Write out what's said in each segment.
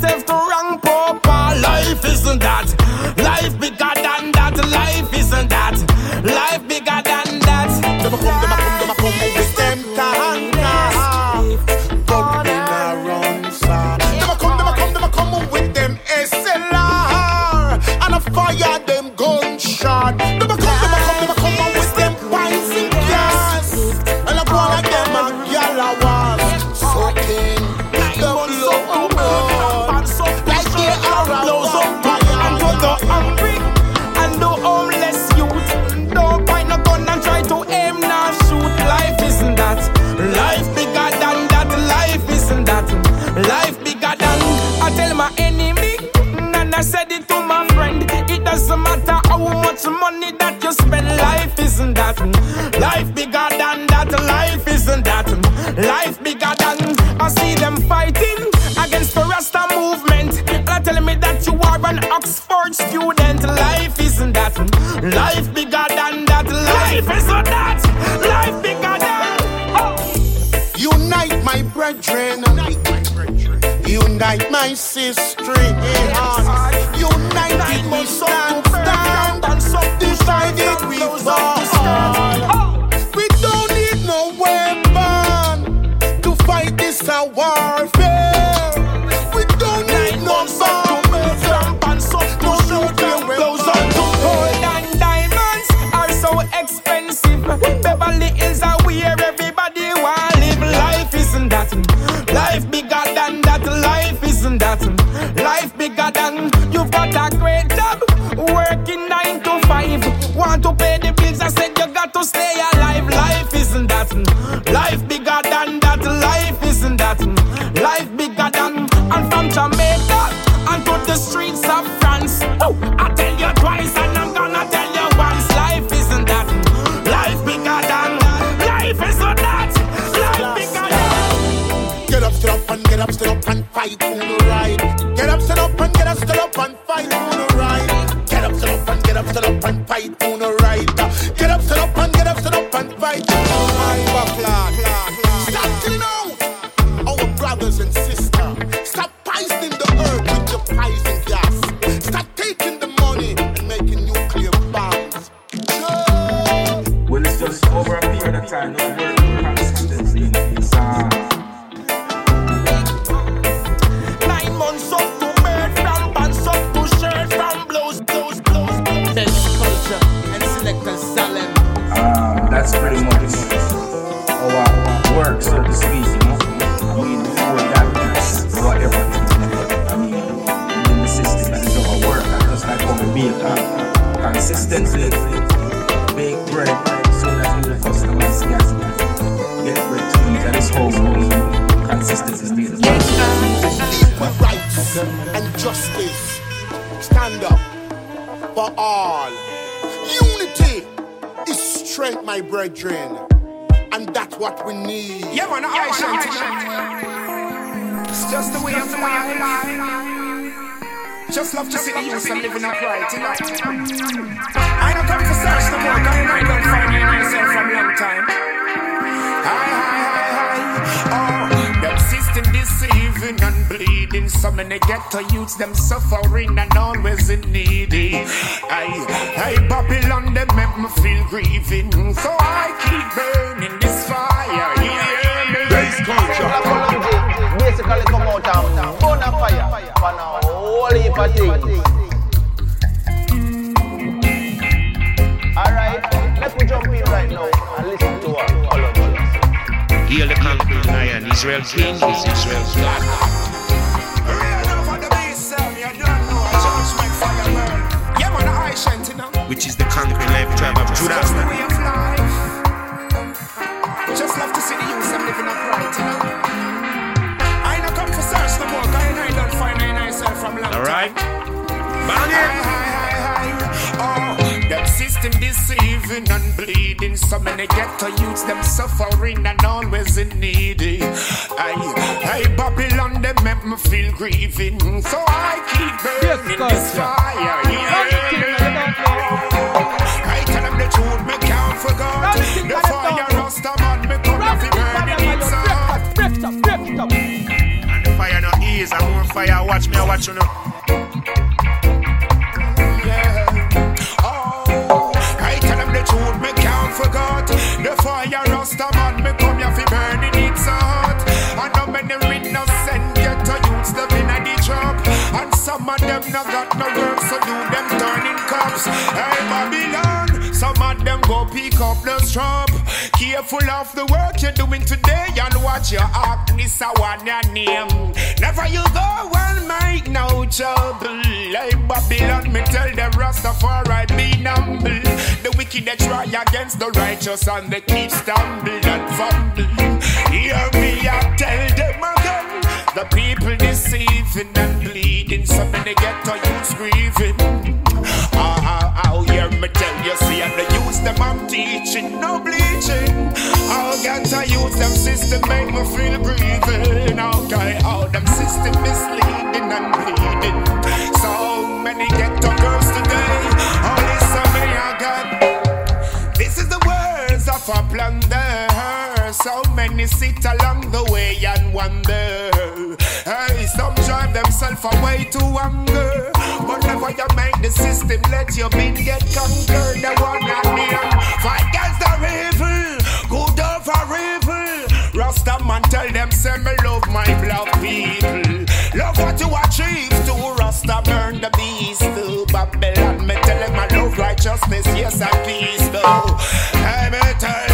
to wrong papa. Life isn't that. Living upright. I don't come to search no more, cause I don't find myself from long time. Hi, hi, hi, hi. Oh, them system deceiving and bleeding. So many ghetto youths, them suffering and always in needy. I, I Babylon, them make me feel grieving. So I keep burning this fire. Yeah, me. Base culture. Basically come out and burn a fire for now whole heap of things. Right now and listen to our. Heal the conquering lion. Israel's king is Israel's God. Which is the conquering life tribe of Judah. Just love to see the youth I'm living upright, you know. I ain't come for search no more, I don't find myself from long Alright? Bang it! Them system deceiving and bleeding. So many ghetto youths, them suffering and always in needy. I, I Babylon, them make me feel grieving. So I keep burning this fire. Yeah. I tell them the truth, me can't forget. The fire rust man, me come off it burning it so. And the fire no ease, and more fire. Watch me, I watch you now. Can't. The fire rasta man, me come here fi burning it so hot. I know many innocent get to use them in a the trap. And some of them not got no work, so do them turning cops. Hey Babylon, some of them go pick up the strap. Careful of the work you're doing today and watch your act. This a one your name. Never you go and make no trouble. Like Babylon, me tell them Rastafari be humble. The wicked they try against the righteous and they keep stumble and fumble. Hear me, I tell them again. The people deceiving and bleeding, so many get to use grieving. Hear me tell you, see, and the use them I'm teaching, no bleaching. I'll get to use them system, make me feel breathing. Okay, all them system misleading and bleeding. So many get to girls today. Oh, listen, me, I got. This is the words of a plunder. So many sit along the way and wonder. Themselves away to anger. But never you make the system let your bin get conquered. The one and near. Fight against the evil. Good over evil. Rasta man tell them, say me love my black people. Love what you achieve to Rasta burn the beast to Babylon. Me tell them I love righteousness, yes and peace though. Hey, me tell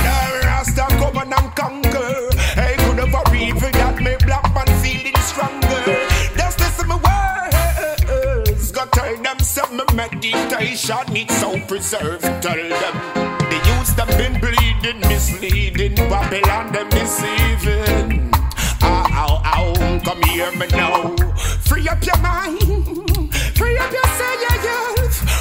Some meditation needs so preserved. Tell them the youths them been bleeding, misleading, Babylon them deceiving. Ow, ow, ow, come hear me now. Free up your mind, free up your self.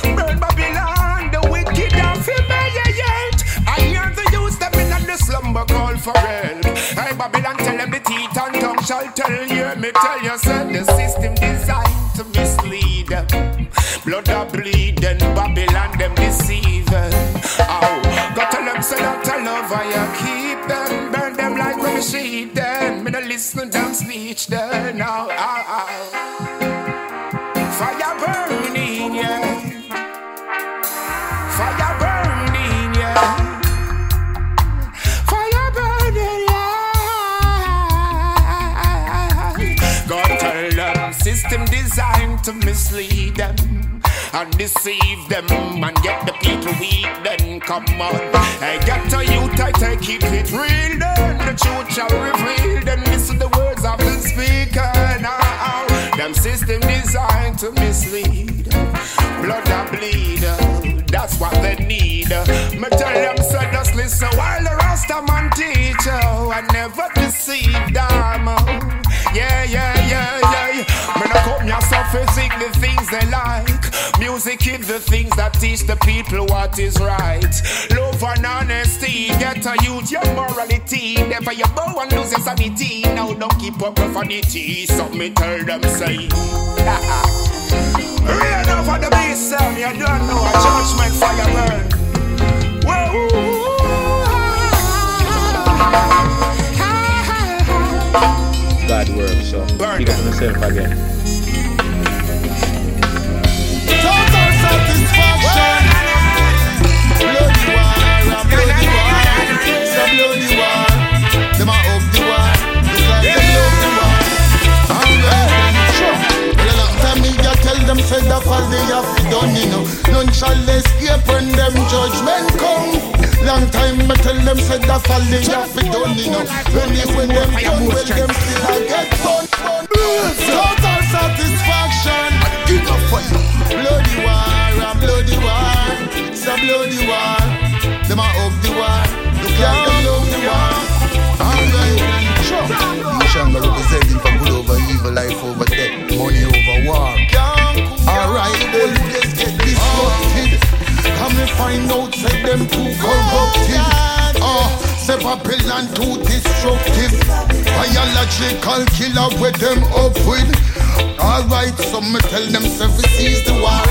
Burn Babylon, the wicked and yet. I hear the youths them in the slumber call for help. Hey, Babylon, tell them the teeth and tongue shall tell you. Me tell you, said the system Babylon them deceiving. Oh, go tell them say that I love you keep them, burn them like when we sheet them. Me no listen to them speech then. Now, oh, oh. Fire burning, yeah. Fire burning, yeah. Fire burning, yeah. God tell them system designed to mislead them and deceive them and get the people weak. Then come on, I get to you tight, I keep it real. Then the truth shall reveal. Then listen the words of the speaker. Now, them system designed to mislead. Blood a bleed. That's what they need. Me tell them so just listen while the Rasta man teach you. I never deceive them. Yeah, yeah, yeah, yeah. Me no come Music, the things they like. Music is the things that teach the people what is right. Love and honesty, get a youth your morality. Never you bow and lose your sanity. Now don't keep up with vanity. So me tell them say. Rain over the beast, Sam. You don't know a judgment fire burn. Whoa. God work, so pick up myself again. A tell them the fall they have done, you know. None shall escape when them judgment come. Long time me tell them say the fall they have done, you know. When them done, well them still a get done. Babylon too destructive. Biological killer with them up with. Alright, some me tell them we seize the war.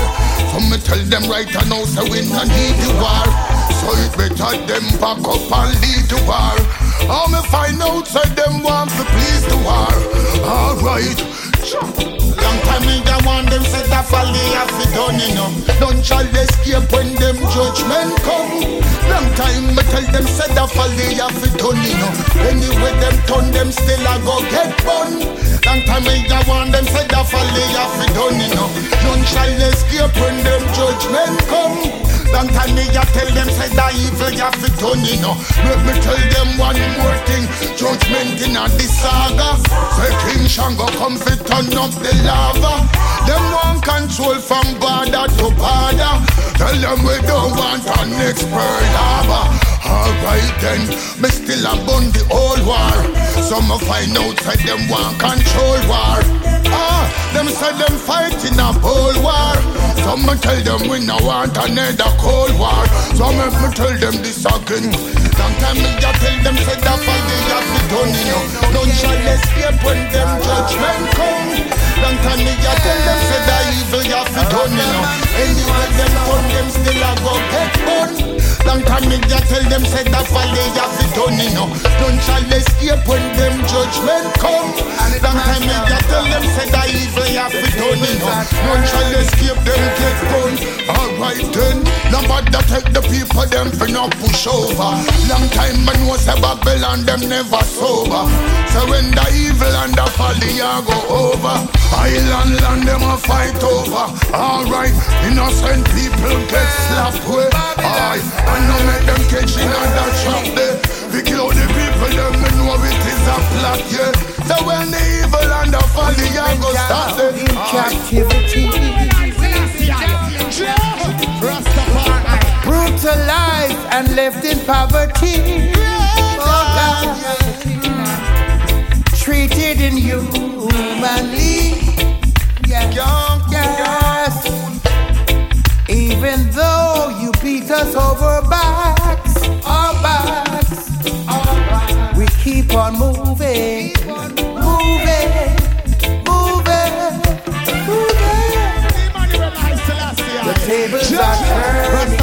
Some me tell them right now say we no need the war. So it better them back up and lead the war. How me find out say them want to please the war. Alright. Time me da want them that fall they have it done know. Don't shall escape when them judgment come. Long time me tell them that fall they have it done know. Anyway them turn them still a go get bun. Long time me da want them that fall they have it done know. None shall escape when them judgment come Long time me a tell them say that evil you have done you know. Let me tell them one more thing. Judgment in a this saga Say King Shango come fit turn up the lava. Them want control from border to border Tell them we don't want an Pearl Harbor Alright then, me still a bun the old war. Some find out say them want control war. Ah, them say them fighting a whole war. Some me tell them we no want another cold war. So me, me tell them this again. Long time me a tell them say that fall they have to done you know. None shall escape when them judgment come. Long time me a tell them say that evil you have to done you know. Anyway them turn them still a go get bun Long time me a tell them say that fall they have to done you None shall escape when them judgment come. Long time me a tell them say that know None shall escape them get bun Alright then, nobody take the people them for no push over. Long time I know say Babylon them never sober. So when the evil and the folly a go over. Island land them a fight over. Alright, innocent people get slapped with. I know make them catch in on that trap there We kill the people them we know it is a plot yeah So when the evil and the folly a go start them in captivity. Brutalized and left in poverty. Oh. Treated inhumanly. Yes. yes. Even though you beat us over backs, keep on moving, moving, moving, moving. The tables are turning.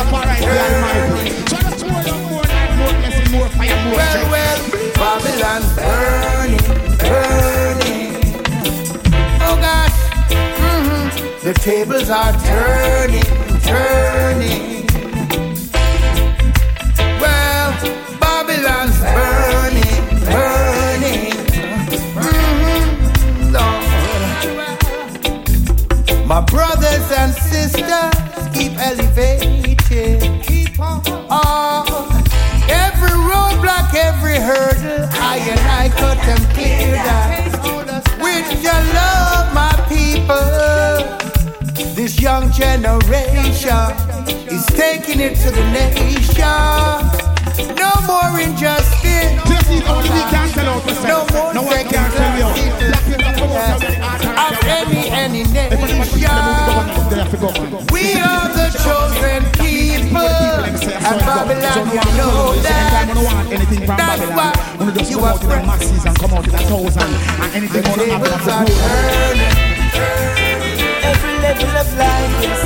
Well, well, Babylon's burning, burning. Oh gosh, mhm. the tables are turning, turning. Young generation is taking it to the nation. No more injustice. only we can tell out. No more No one second can tell you. class Black people come out citizens of any any nation. We are the chosen people, and Babylon will know that. That's why you are friends. masses and come out in a thousand and anything The on the tables are turning. Level of life is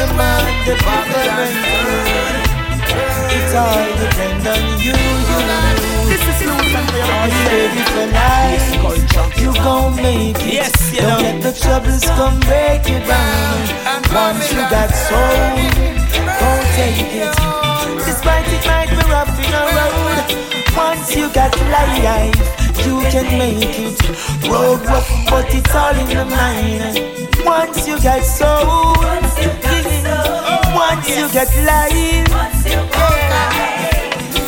demand the Babylon It's all depend on you, you. This is we Are you ready for life? You gon' make it. Yes, you Don't let the troubles come break you down. Once you got soul, don't take it. Despite it might be rough in the road, once you got life, you can make it. Road rough, but it's all in the mind. Once you get soul, once you get life.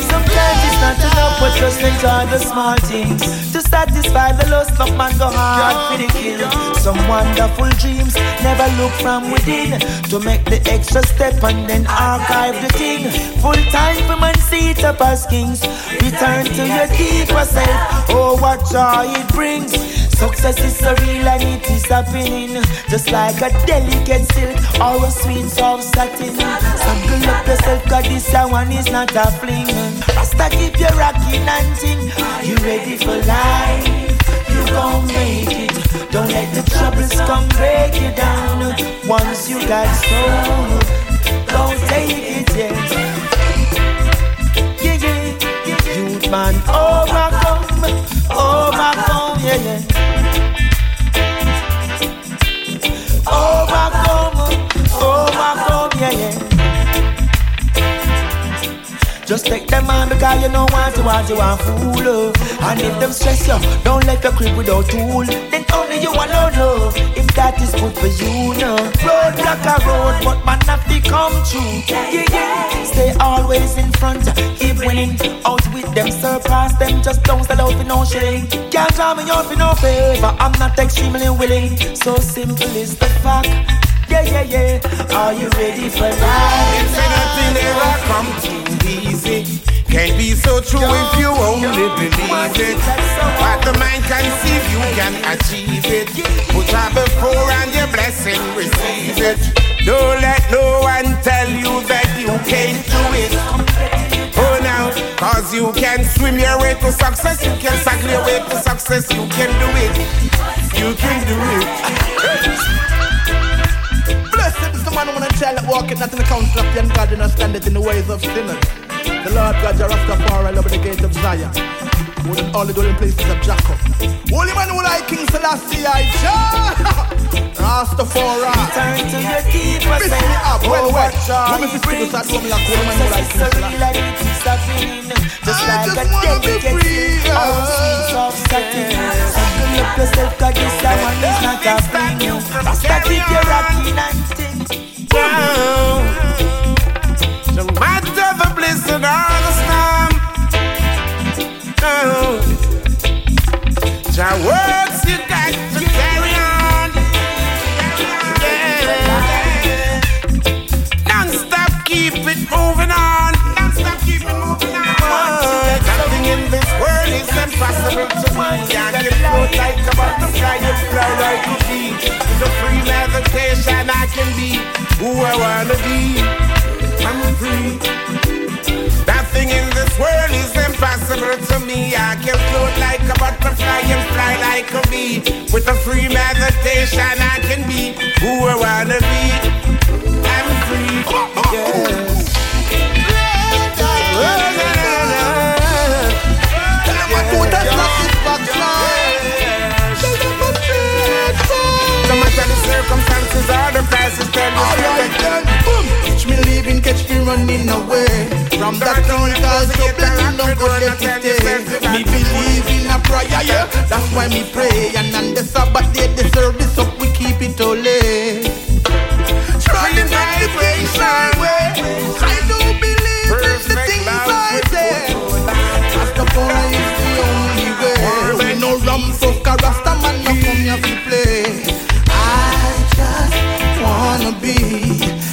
Sometimes it's not enough, but just enjoy the small things. To satisfy the lust of man, go hard for the kill. Some wonderful dreams never look from within. To make the extra step and then archive the thing. Full time for man, see it up as kings. Return to your deeper self. Oh, what joy it brings. Success is so real and it is happening. Just like a delicate silk or a sweet soft satin. Sample up yourself, cause this one is not a fling. Rasta keep you rocking and ting. You ready for life? You gon' make it. Don't let the troubles come break you down. Once you got soul, don't take it yet. Yeah, yeah, yeah. Youth man, overcome, Just take them on because you know what you want, you want fool. oh. And if them stress you, don't let the crib without tool. Then only you alone know if that is good for you, no. Road like a road, but man have to come true. Yeah, yeah. Stay always in front, keep winning. Out with them, surpass them, just don't sell out for no shilling. Can't draw me out for no favor, I'm not extremely willing. So simple is the fact. Yeah, yeah, yeah. Are you ready for life? It's nothing ever come too easy. Can't be so true if you only believe it. What the mind conceive, you can achieve it. Put her before and your blessing receive it. Don't let no one tell you that you can't do it. Oh now, cause you can swim your way to success, you can cycle your way to success, you can do it. You can do it. Blessed the man when a child that walketh not in the counsel of the ungodly, nor standeth in the ways of sinners. The Lord God, your Rastafari, love the gate of Zion. Who in all the dwelling places of Jacob. Holy man who like King Selassie, I Rastafari. Turn to your self. me up, well, well. Woman, sister, brings. start woman like holy man who like King so real and it is happening. Just like a delicate free, silk or a sweet soft satin. Up yourself, cause this one is not a fling. Rasta keep you rocking and ting. No matter the and all the storm. No. Jah who I wanna be. I'm free. Nothing in this world is impossible to me. I can float like a butterfly and fly like a bee. With a free meditation, I can be who I wanna be. I'm free. Yes. No circumstances or the crisis, tell me Alright then, boom. Catch me leaving, catch me running away. From that town, cause the blessing don't go let it stay. Me believe in a prayer, yeah. That's why me pray. And on the Sabbath day, the service up, we keep it holy. Trying vibration way. I do believe in the things I say. Rastafari is the only way. No rum fuck a Rasta man, no come here to play wanna be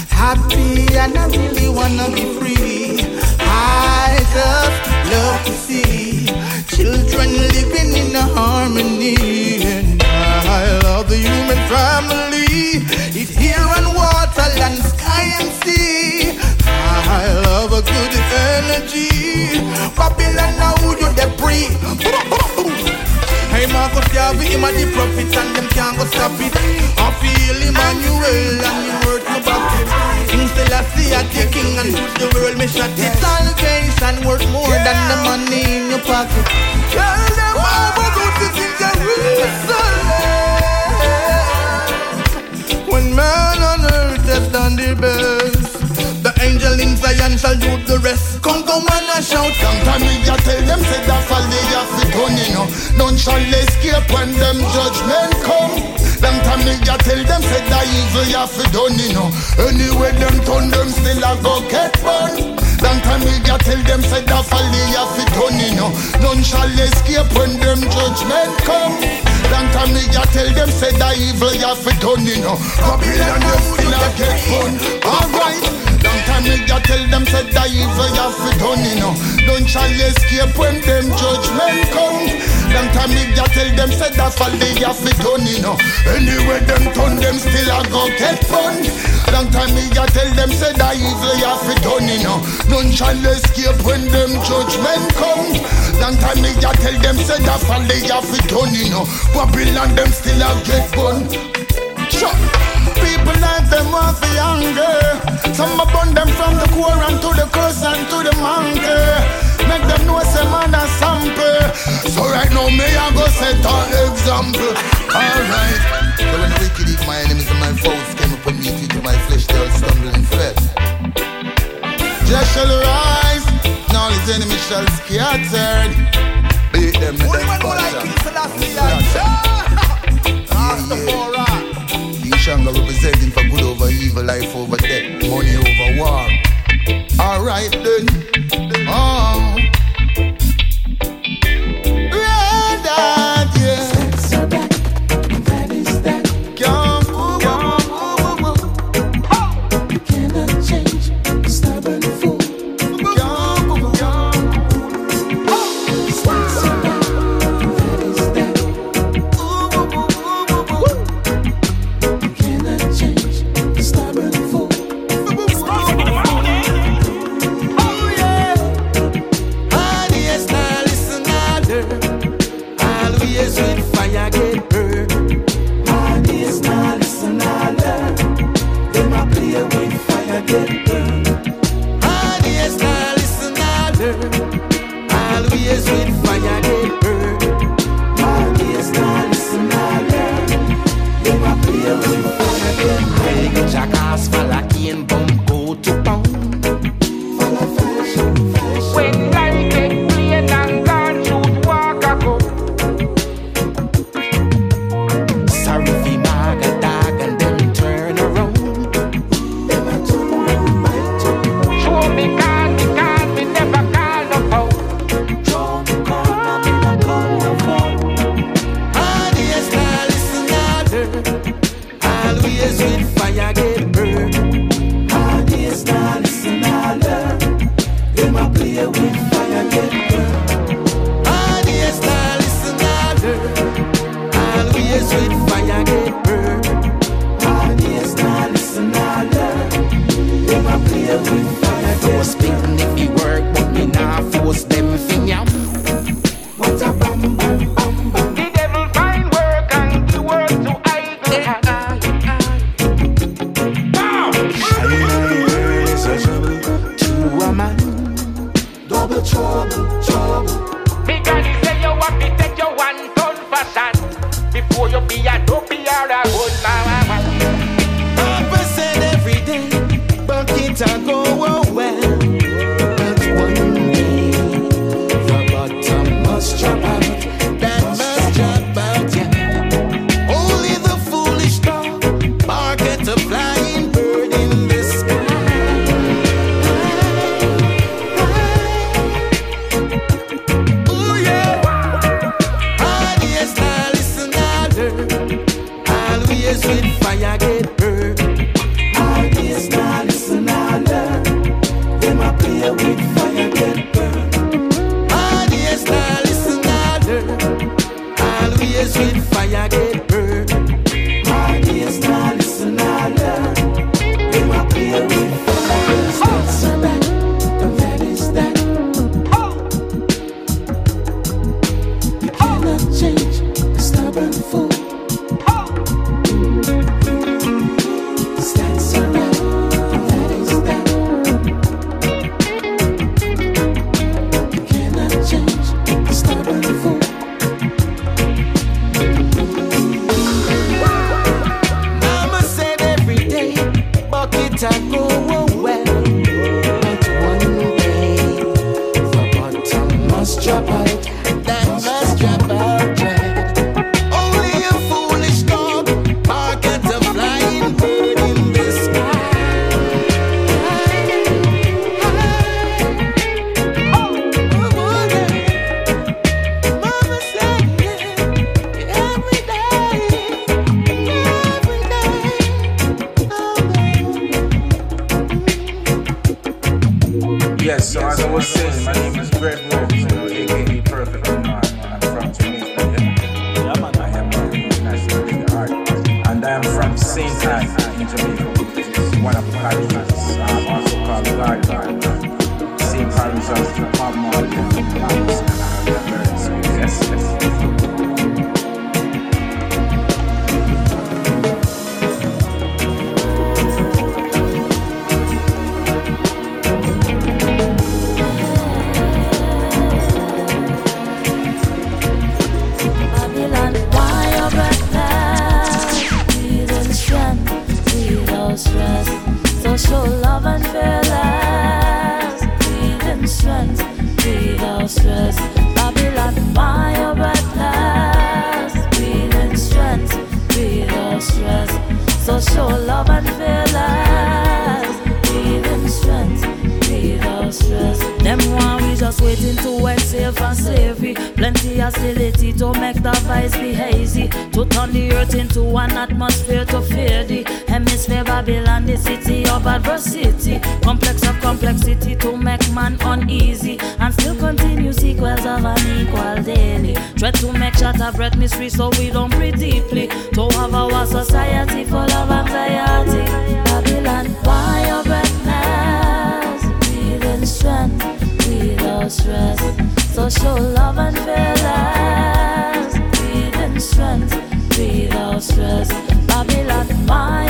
happy and I really wanna be free. I just love to see children living in harmony. And I love the human family. It's here on water, land, sky, and sea. I love a good energy. Babylon, now you the breathe pre. Hey Marcus Garvey, him a the prophet and them can't go stop it. I feel Emmanuel and you work your back it. King Selassie a the king and to the world me shot it. Salvation worth more than the money in your pocket. Tell them all about it in Jerusalem. When man on earth has done the best. The angel in Zion shall do the rest. Come, come and a shout. Sometimes we just tell them say that fall they have done you know. None shall escape when them judgment come. Long time me just tell them say that evil have done you know. Anyway them turn them still a go get burned. Long time me just tell them say that fall they have done you know. None shall escape when them judgment come. Long time me just tell them say that evil have done you know. Babylon them still a get burned. Alright. Long time me just tell them say that evil have to done you know. Don't shall escape when them judgment come. Long time me just tell them say that fall they have to done you know. Anyway them turn them still a go get burned. Long time me just tell them say that evil have to done you know. None shall escape when them judgment come. Long time me just tell them say that fall they have to done you know. Babylon them still a get burned. Sure. People like them want for younger. Some burn them from the core and to the curse and to the monkey. Make them know some man a sample. So right now me I go set an example. Alright. So when the wicked eat my enemies and my foes came upon me to my flesh, they all stumble and fell. Just shall rise, all his enemies shall scattered. Beat them with Only them more like butter. King Selassie and Rastafari. Shanga representing for good over evil, life over death, money over war. Alright then. Oh. Before you be a dopey or a good man. Papa said every day, bucket a go oh so was saying, my name is Greg Rose, you know, aka Perfect Man. I'm from Jamaica, yeah. I am international reggae artist. And I am from St. Ann in Jamaica, which is one of the parishes, um, also called God Garden. Same parish as Bob we just waiting to exhale from slavery. Plenty hostility to make the vice be hazy. To turn the earth into an atmosphere to fear the hemisphere Babylon, the city of adversity. Complex of complexity to make man uneasy. And still continue sequels of an equal daily. Try to make shatter breath mystery so we don't breathe deeply. To have our society full of anxiety. Babylon, why your breathless? Breathing strength without stress. So show love and fearless. Breathing strength without stress. Babylon,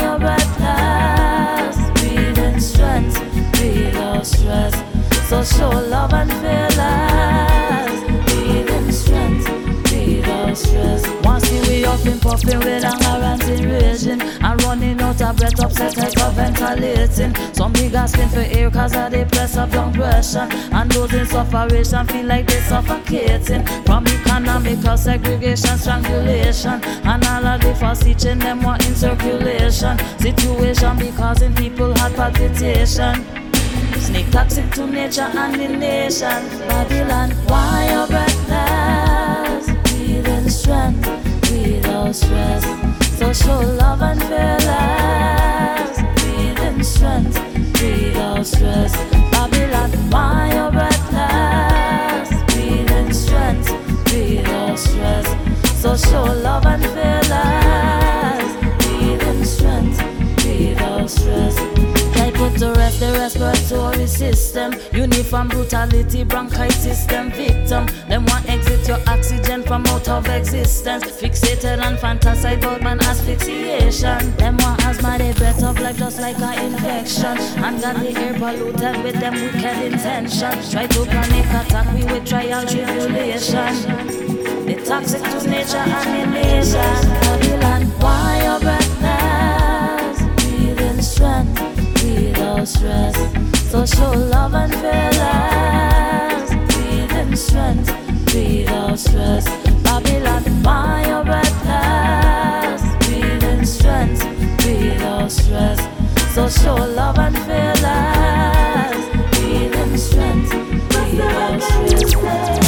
your breathless? Breathing strength without stress. So show love and fearless. Breathing strength without stress. Once we up in puffing with anger and raging out breath, upset a ventilating. Some big asking for air cause of the press of young pressure. And those in sufferation feel like they suffocating from economical segregation, strangulation, and all of the false teaching them what in circulation. Situation be causing people heart palpitation. Snake toxic to nature and the nation. Babylon, why your breathless? Breathing strength without stress. So show love and fearless. Breathing strength without stress. Babylon, breathless? Breathing strength without stress. So show love and fearless. Breathing strength without stress. Put to rest the respiratory system. Uniform brutality, bronchitis, them victim. Them want exit your oxygen from out of existence. Fixated and fantasize about man asphyxiation. Them want asthma, they breath of life just like an infection. And got the air polluted with them wicked intentions. Try to panic attack me with trial tribulation. The toxic to nature and nation. Babylon, why your breathless? Breathing strength without stress. So show love and fearless. Breathing strength without stress. Babylon, breathless? Breathing strength without stress. So show love and fearless. Breathing strength without stress.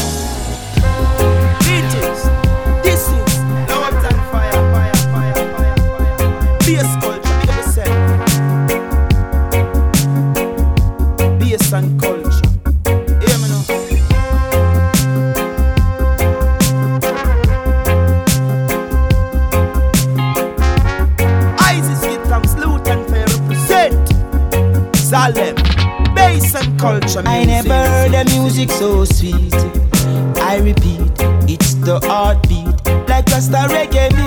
I never heard a music so sweet. I repeat, it's the heartbeat, like Rasta reggae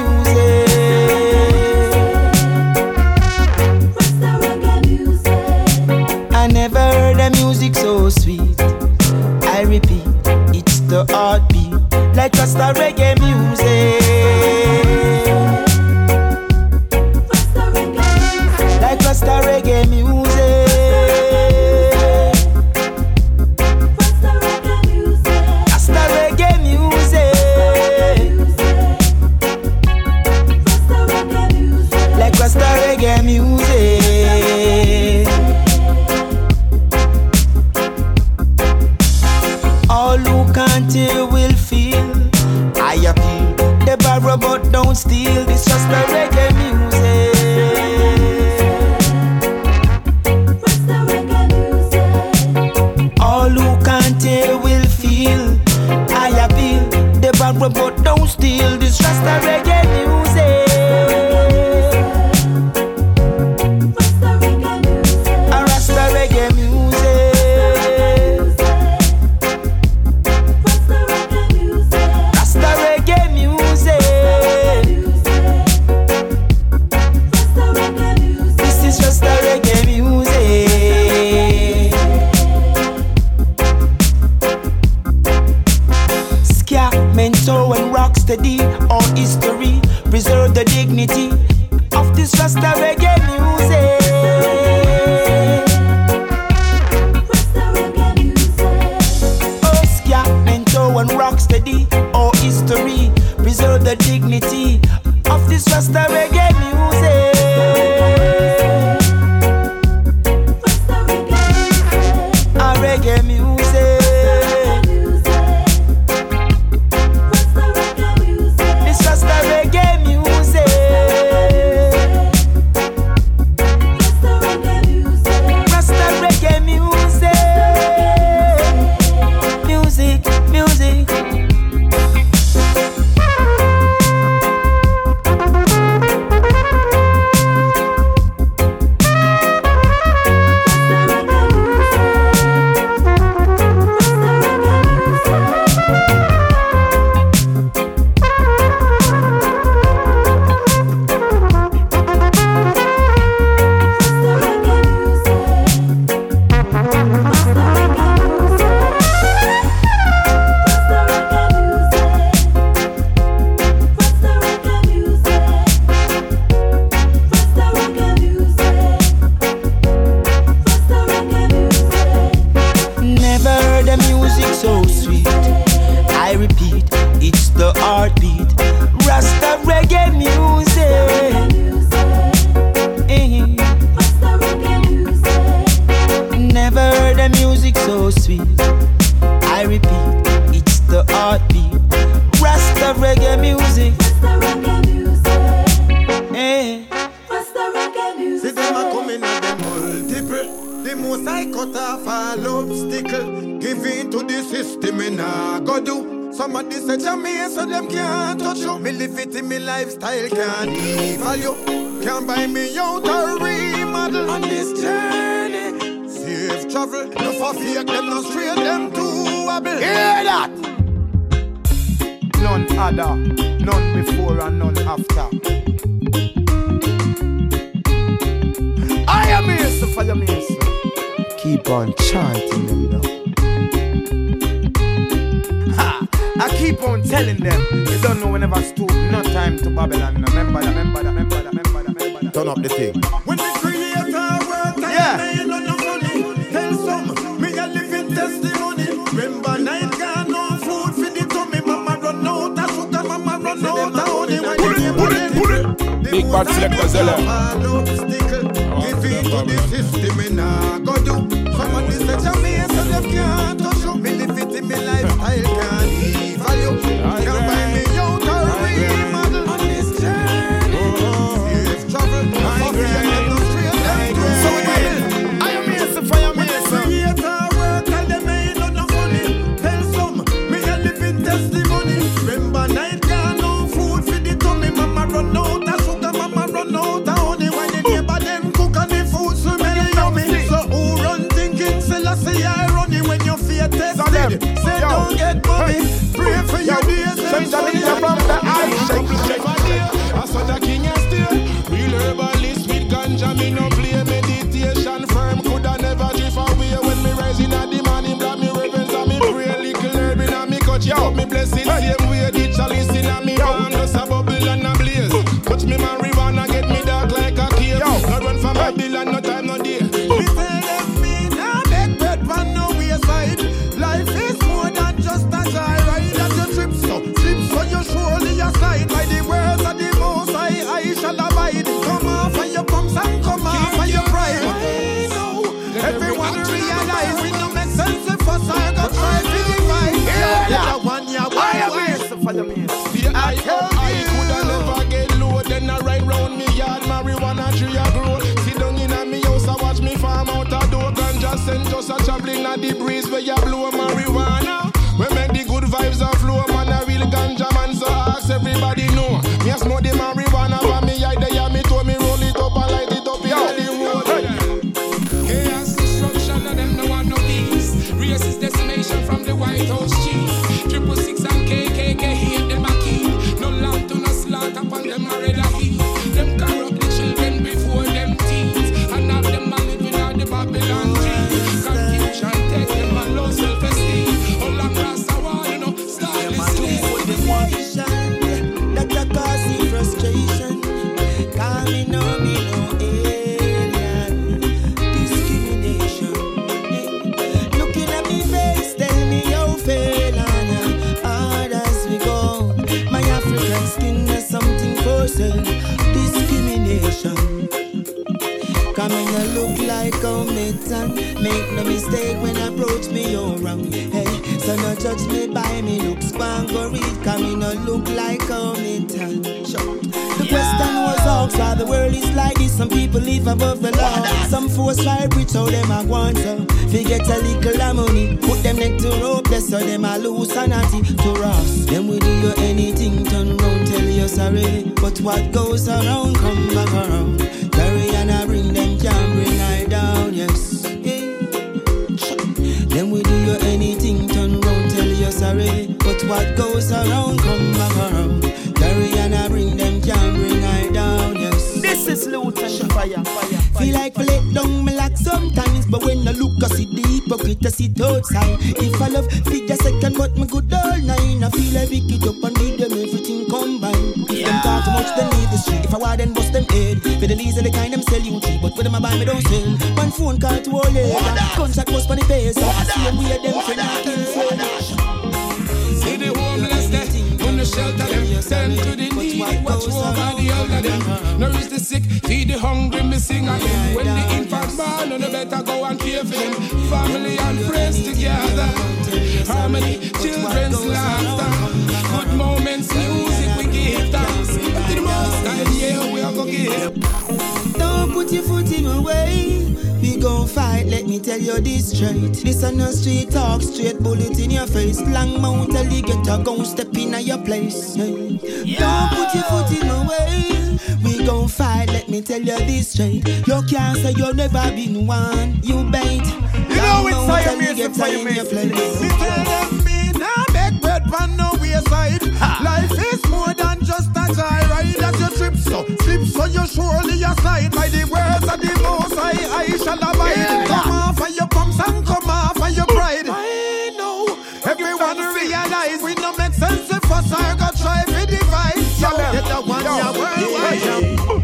so them can't touch you. Me live it in me lifestyle can't devalue. Can't buy me out a remodel on this journey. Safe travel, no for fake them, no straight them to wobble. Hear that? None other, none before and none after. I am here, fire me, Keep on chanting them now. Keep on telling them, you don't know whenever stoop, no time to Babylon. Remember that, remember that, remember that, remember that, remember that. Turn up the thing. When the creator work, Yeah. I ain't no money. Tell some, me a living testimony. Remember night gone, no food for the tummy. Mama run out of sugar, mama run out of honey. Pull it, pull it, pull oh, it. Big bad selector Zella. Give in to the system and I go do. Somebody say to me, so them can't touch you. Me live it in me lifestyle, I me no play we a blow a marijuana. We make the good vibes a flow, man. A real ganja man, so ask everybody Judge me by me looks. Read, come in no look like a metal. Sure. The question was asked why the world is like this. Some people live above the law. Some force like rich, so them a want to. Forget a little of money. Put them neck to rope, that's so them a lose sanity to us. Them we do you anything, turn round, tell you sorry. But what goes around, come back around. Hypocrite, I sit outside. If I love, feed a second, but me good all nine. I feel like pick it up and read them everything combined. If them talk too much, then leave the street. If I want, then bust them head. For the least of the kind, them sell you cheap, but with them I buy me don't sell. One phone call to all day. Contract was for the so same way them for knocking phone. Shelter them, send to the needy, watch over the elder them. Nourish the sick, feed the hungry, me sing again. When the infant born, no better go and care for them. Family and friends together. Harmony, children's laughter. Good moments, music, we give thanks. To the most time, yeah, we are gonna give. Don't put your foot in my way. We gon' fight, let me tell you this straight. This on the street talk, straight bullet in your face. Long mount alligator, gon' step in at your place. Hey. Don't put your foot in my way. We gon' fight, let me tell you this straight. You can't say you never been one. You bait. You know it's how you make it for you make Me tell them me nah make bread pan no wayside. Life than just a as you trip so slip so you surely a slide by the words of the most high I shall abide. Come off of your pumps and come off of your pride. I know everyone realize we no make sense if us I go try to divide. Yo, get the one ya worldwide.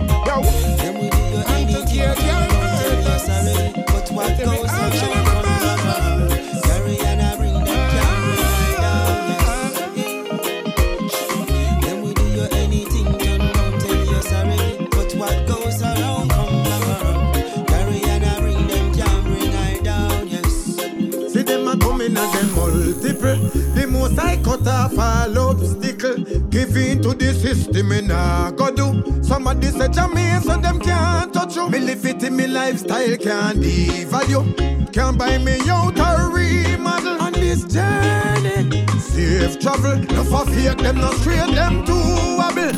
Lifestyle can't devalue. Can't buy me out or remodel on this journey. Safe travel, no for fake them, no straight them to wobble.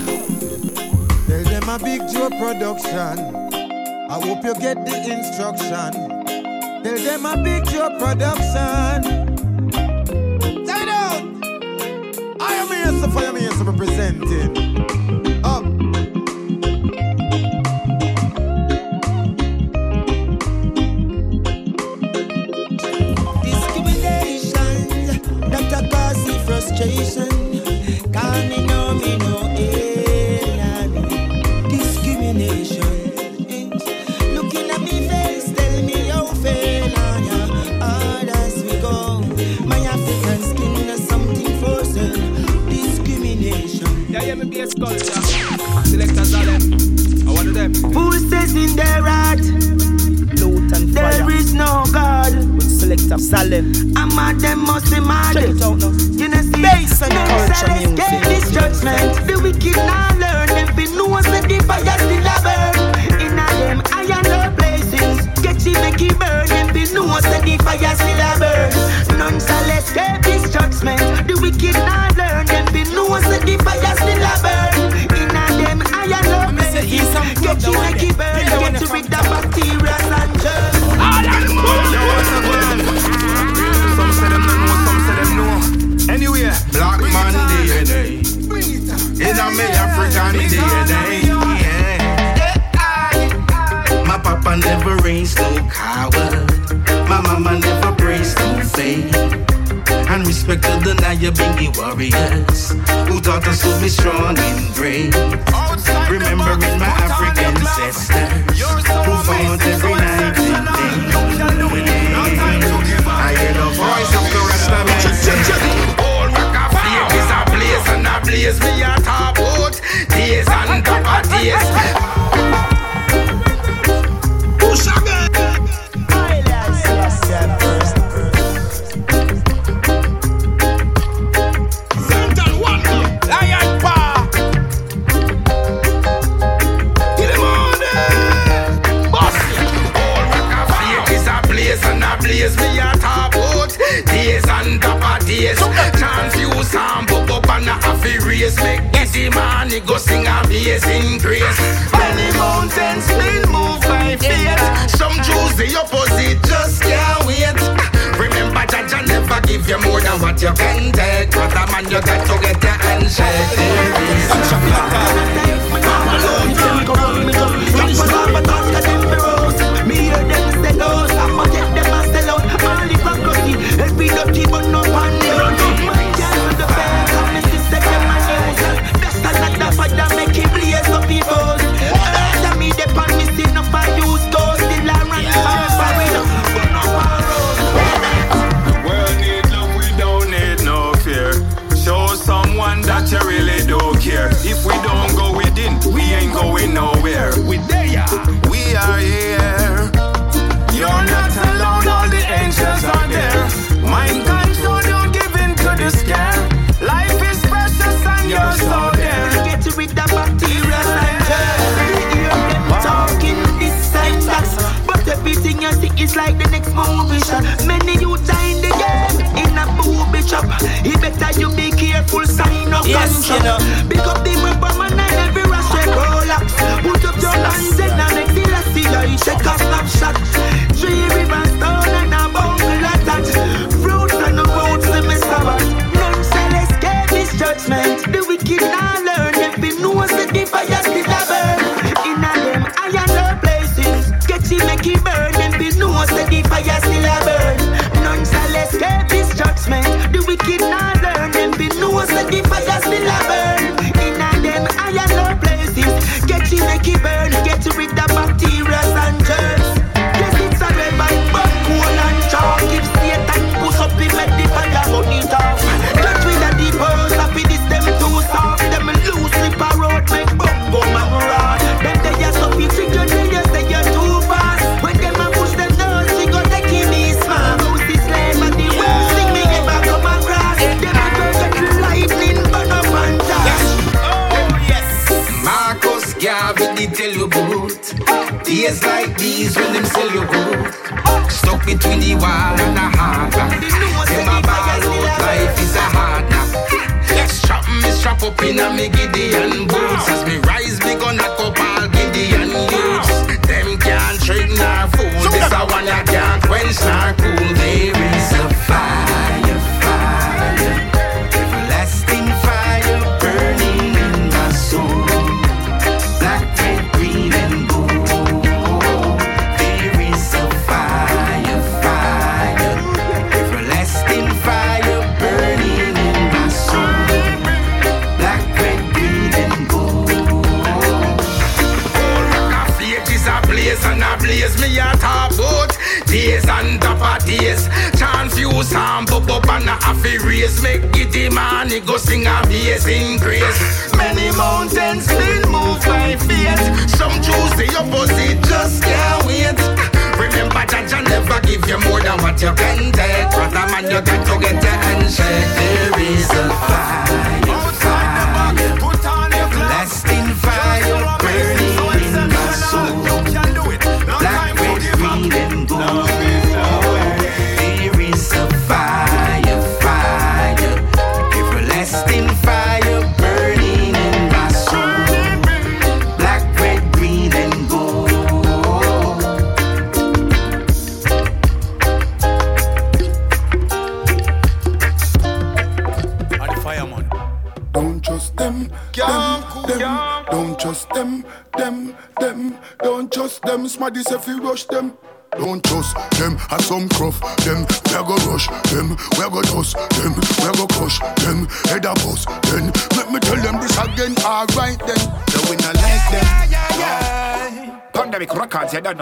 Tell them a big Joe production. I hope you get the instruction. Tell them a big Joe production. Tie down. I am here, so I am here, so representing. be strong. you really don't care. If we don't go within, we ain't going nowhere. We there, we are here. You're not alone, all the angels are there. Mind control, don't give in to the scare. Life is precious and you're so there. Get rid of bacteria and germs. Talking this time tax, but everything you see is like the next movie shot. Many you die in the game in a boobie shop, It better you be careful, sign yes, you know. Big up the weapon man and every rascal roller. Put up your hands and make the last see I check a snapshot. between the wall and the hard rock. my a ball out, life is a hard knock. Yes, strap me strap up in a me Gideon boots. As me rise, me gonna go all Gideon youths. Them can't trade nor fool.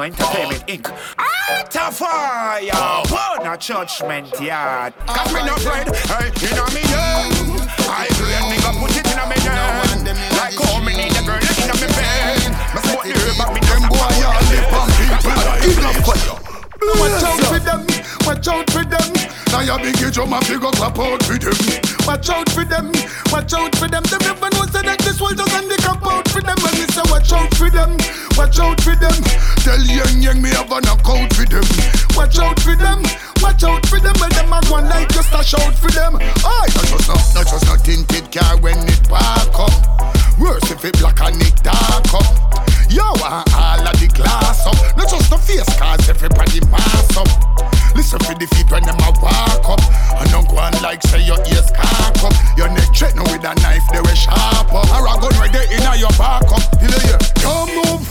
Know Entertainment Inc. Out of fire, burn a judgment yard. Cause me no friend, hey, you know me yeah. I brain me You big age, my figure clap out for them. Watch out for them, watch out for them. Them never know say that this world doesn't they cap out for them. And me say watch out for them, watch out for them. Tell young young me have a knockout for them. Watch out for them, watch out for them. And them a go like just a shout for them. Aye, not just not, not just not tinted car when it park up. Worse if it black and it dark up. Yo, all of the glass up. Not just the face cause everybody mass up. Listen for the feet when them a walk up. And don't go on like say your ears cock up. Your neck threaten with a knife, they were sharp up. A gun right there in your back up. You yeah. Don't move.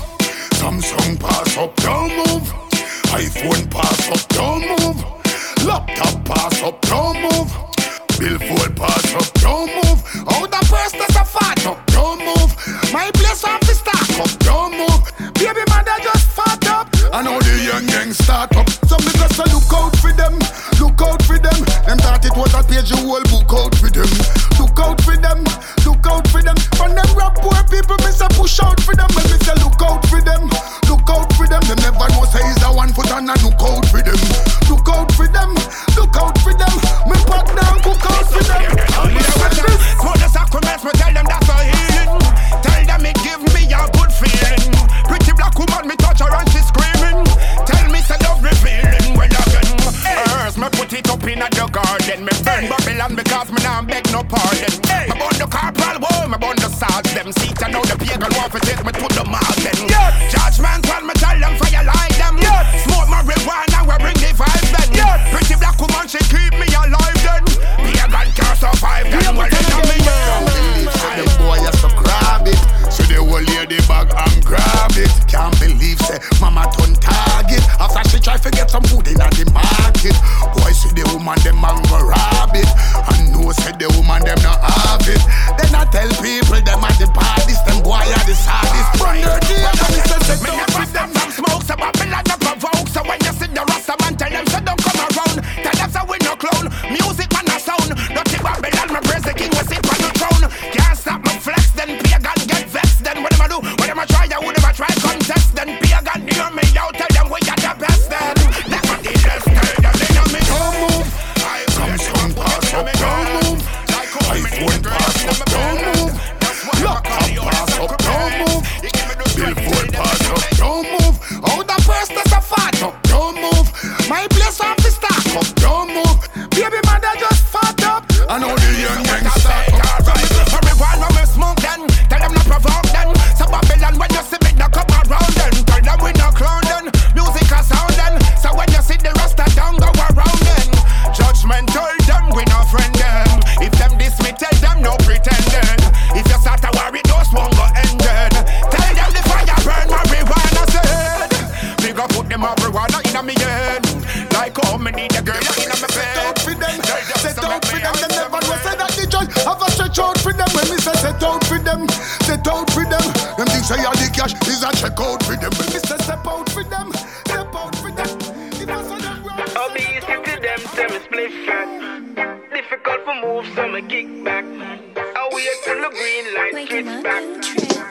Samsung pass up. Don't move. iPhone pass up. Don't move. Laptop pass up. Don't move. Billfold pass up. Don't move. All the first is a fat up. Don't move. My place off the stack up. Don't move. I know the young gang start up. Some niggas say look out for them. Look out for them. Them thought it was a page you whole book out for them. Look out for them. Look out for them. From them rap poor people, me say push out for them. And me say look out for them. Look out for them. Them never know say he's a one foot and a look out for them. Look out for them. Look out for them. Me down, cook out for them. Put the sacraments, me tell put it up in the garden. Me burn Babylon because me nah beg no pardon. Me burn the corporal, boy, me burn the salt. Them seat and now the pagan want to take me to the mountain.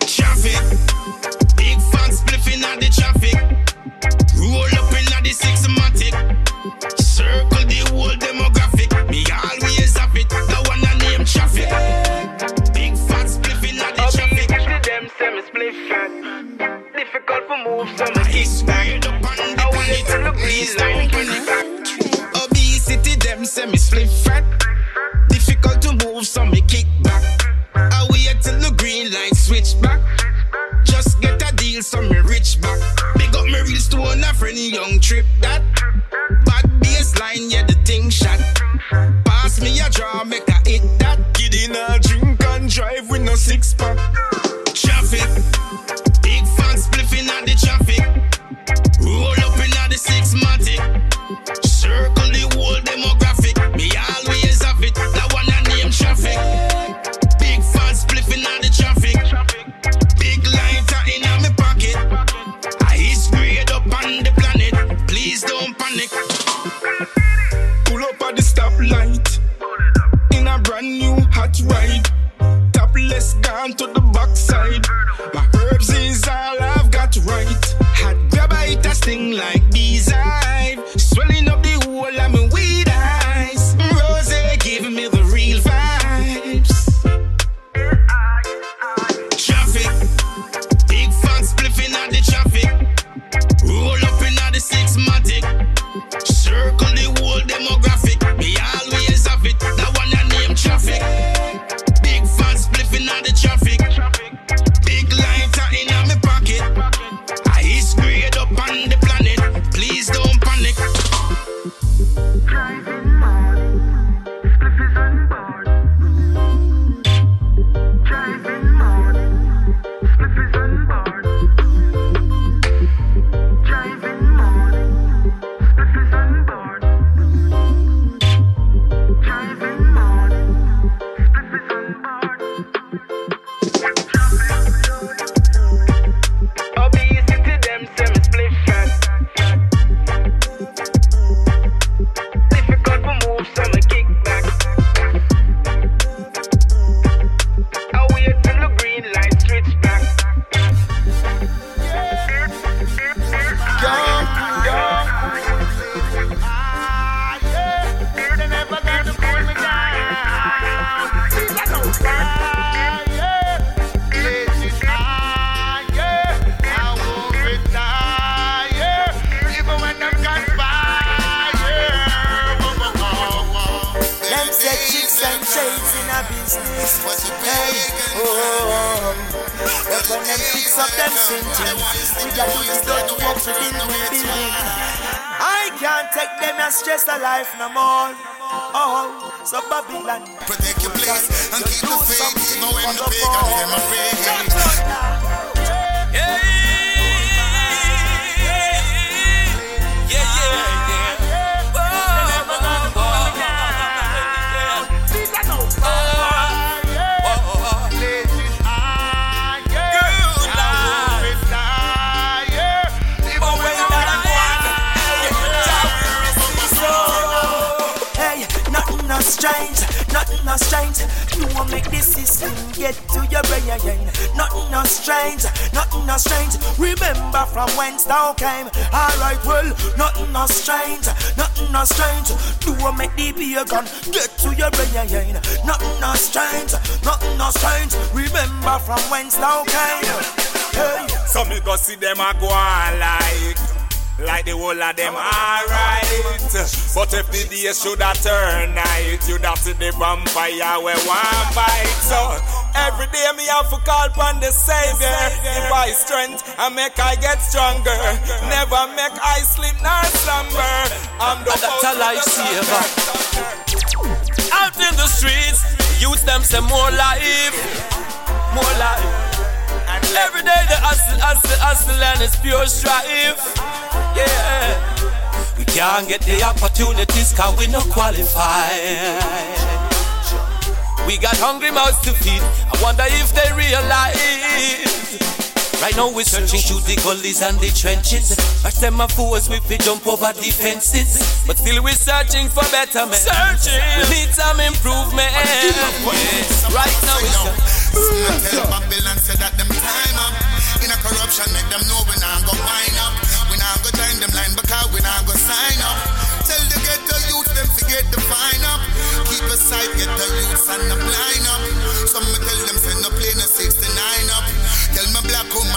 Traffic, big fan spliffing at the traffic. Remember from whence thou came. Alright, well, nothing no strange, nothing no strange. You won't make the pagan get to your brain. Nothing no strange, nothing no strange. Remember from whence thou came. Hey. So me go see them a go like like the whole of them alright. But if the day should have turn night, you'd have to the vampire where one bite. So every day me have to call upon the Savior. Give I strength and make I get stronger. Never make I sleep nor slumber. I'm the That's a lifesaver. Out in the streets, youth them say more life, more life. Every day the hustle, hustle, hustle, and it's pure strife. Yeah, we can't get the opportunities cause we no qualify. We got hungry mouths to feed. I wonder if they realize. Right now we're searching through the gullies and the trenches. Watch them a force we fi jump over defenses. But still we're searching for betterment. Searching. We need some improvement. Right now it's Tell Babylon say that them time up. In a corruption, make them know we not go wind up. We not go join them line because we not go sign up. Tell the ghetto youth them forget the fine up. Keep aside, get the youths and the blind up. Some me tell them say no play no 69 up.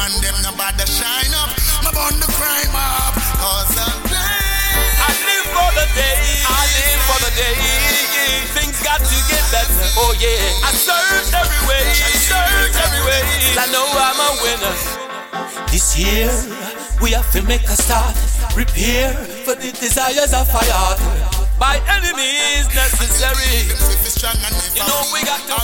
Tell me black woman them no bother shine up. My born the crime up. Cause I'm I live for the day. I live for the day. Things got to get better. Oh yeah. I search every way. I search every way. I know I'm a winner. This year we have to make a start. Prepare for the desires of our heart. By any means necessary. You know we got to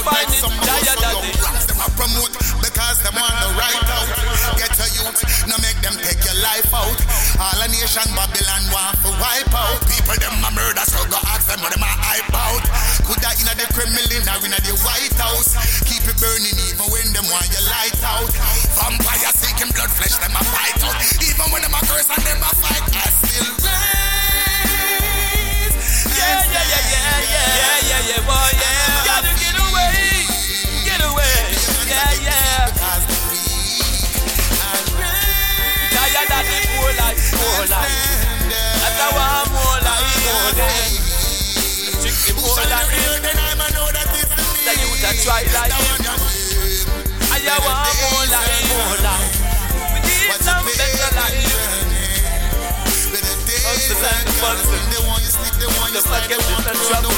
want your light out. Vampire seeking blood flesh, them a fight out. Even when them a curse and them a fight, I still raise. Yeah, yeah, yeah, yeah, yeah, yeah, yeah, yeah, boy, yeah. Gotta get away, get away, yeah, yeah. Tired of the poor life, poor life. And I want more life, more life. Chicken more life. And I'm a no-death. The youth a try life. And I want more life, more life. We need some better life. Hustle and bustle. Just like everything that trouble.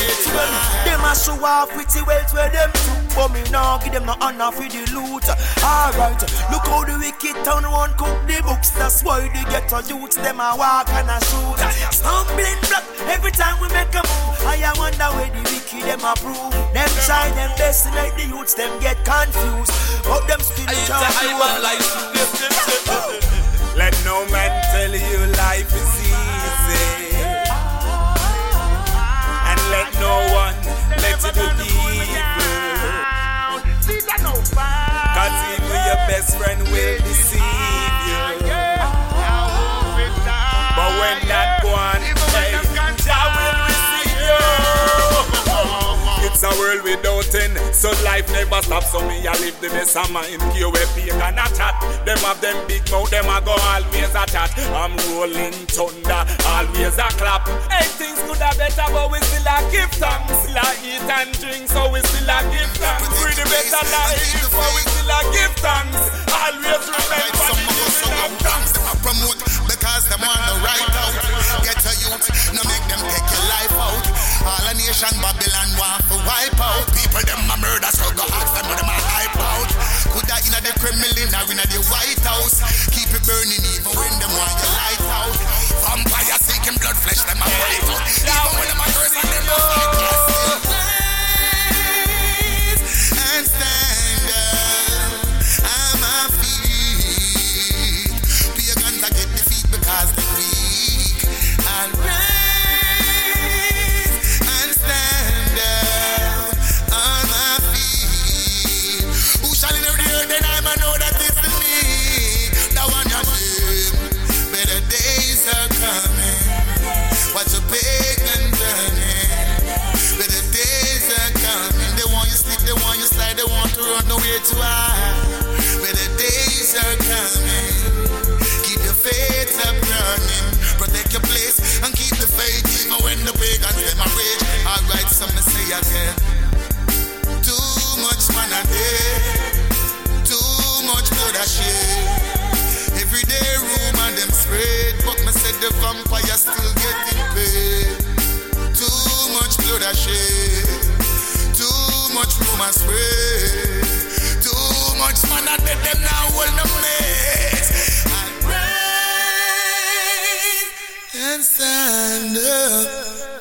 Them a show off with the wealth where them took But me nah give them no honor for the loot. Alright, look how the wicked town one cook the books That's why they the ghetto youths them a walk and a shoot. Stumbling block every time we make a move I a wonder where the wicked them a prove. Them try them best to make the youths them get confused. But them still can't do Let no man tell you life is easy. And let no one let you do evil. Cause even your best friend will deceive a world without end, so life never stops. So me I live the best of mine. QFP and a chat. Them have them big mouth, them a go always a chat. I'm rolling thunder, always a clap. Hey, things could have better, but we still a give thanks. Still a eat and drink, so we still a give thanks. Free the better life, but we still a give thanks. Always remember the giving of thanks. A promote because them want the right out. Get a youth, no make them take your life out. All a nation Babylon want to wipe out. People them a murder, so go ask them them a hype out. Could that inna the Kremlin or inna the White House? Keep it burning even when them want your light out. Vampire seeking blood flesh, them a fight out. Even when them a curse and them a fight. Coming. Watch a pagan turning. Better days are coming. They want you sleep, they want you slide, they want to run nowhere to hide. Better days are coming. Keep your faith up running. Protect your place and keep the faith even when the pagans them a rage. Alright, some me say again. Too much man a day. Too much blood a shed. Every day rumor them spread, but me said the vampire still getting paid. Too much blood a shed. Too much rumor spread. Too much man a dead them now hold no mates. And rise and stand up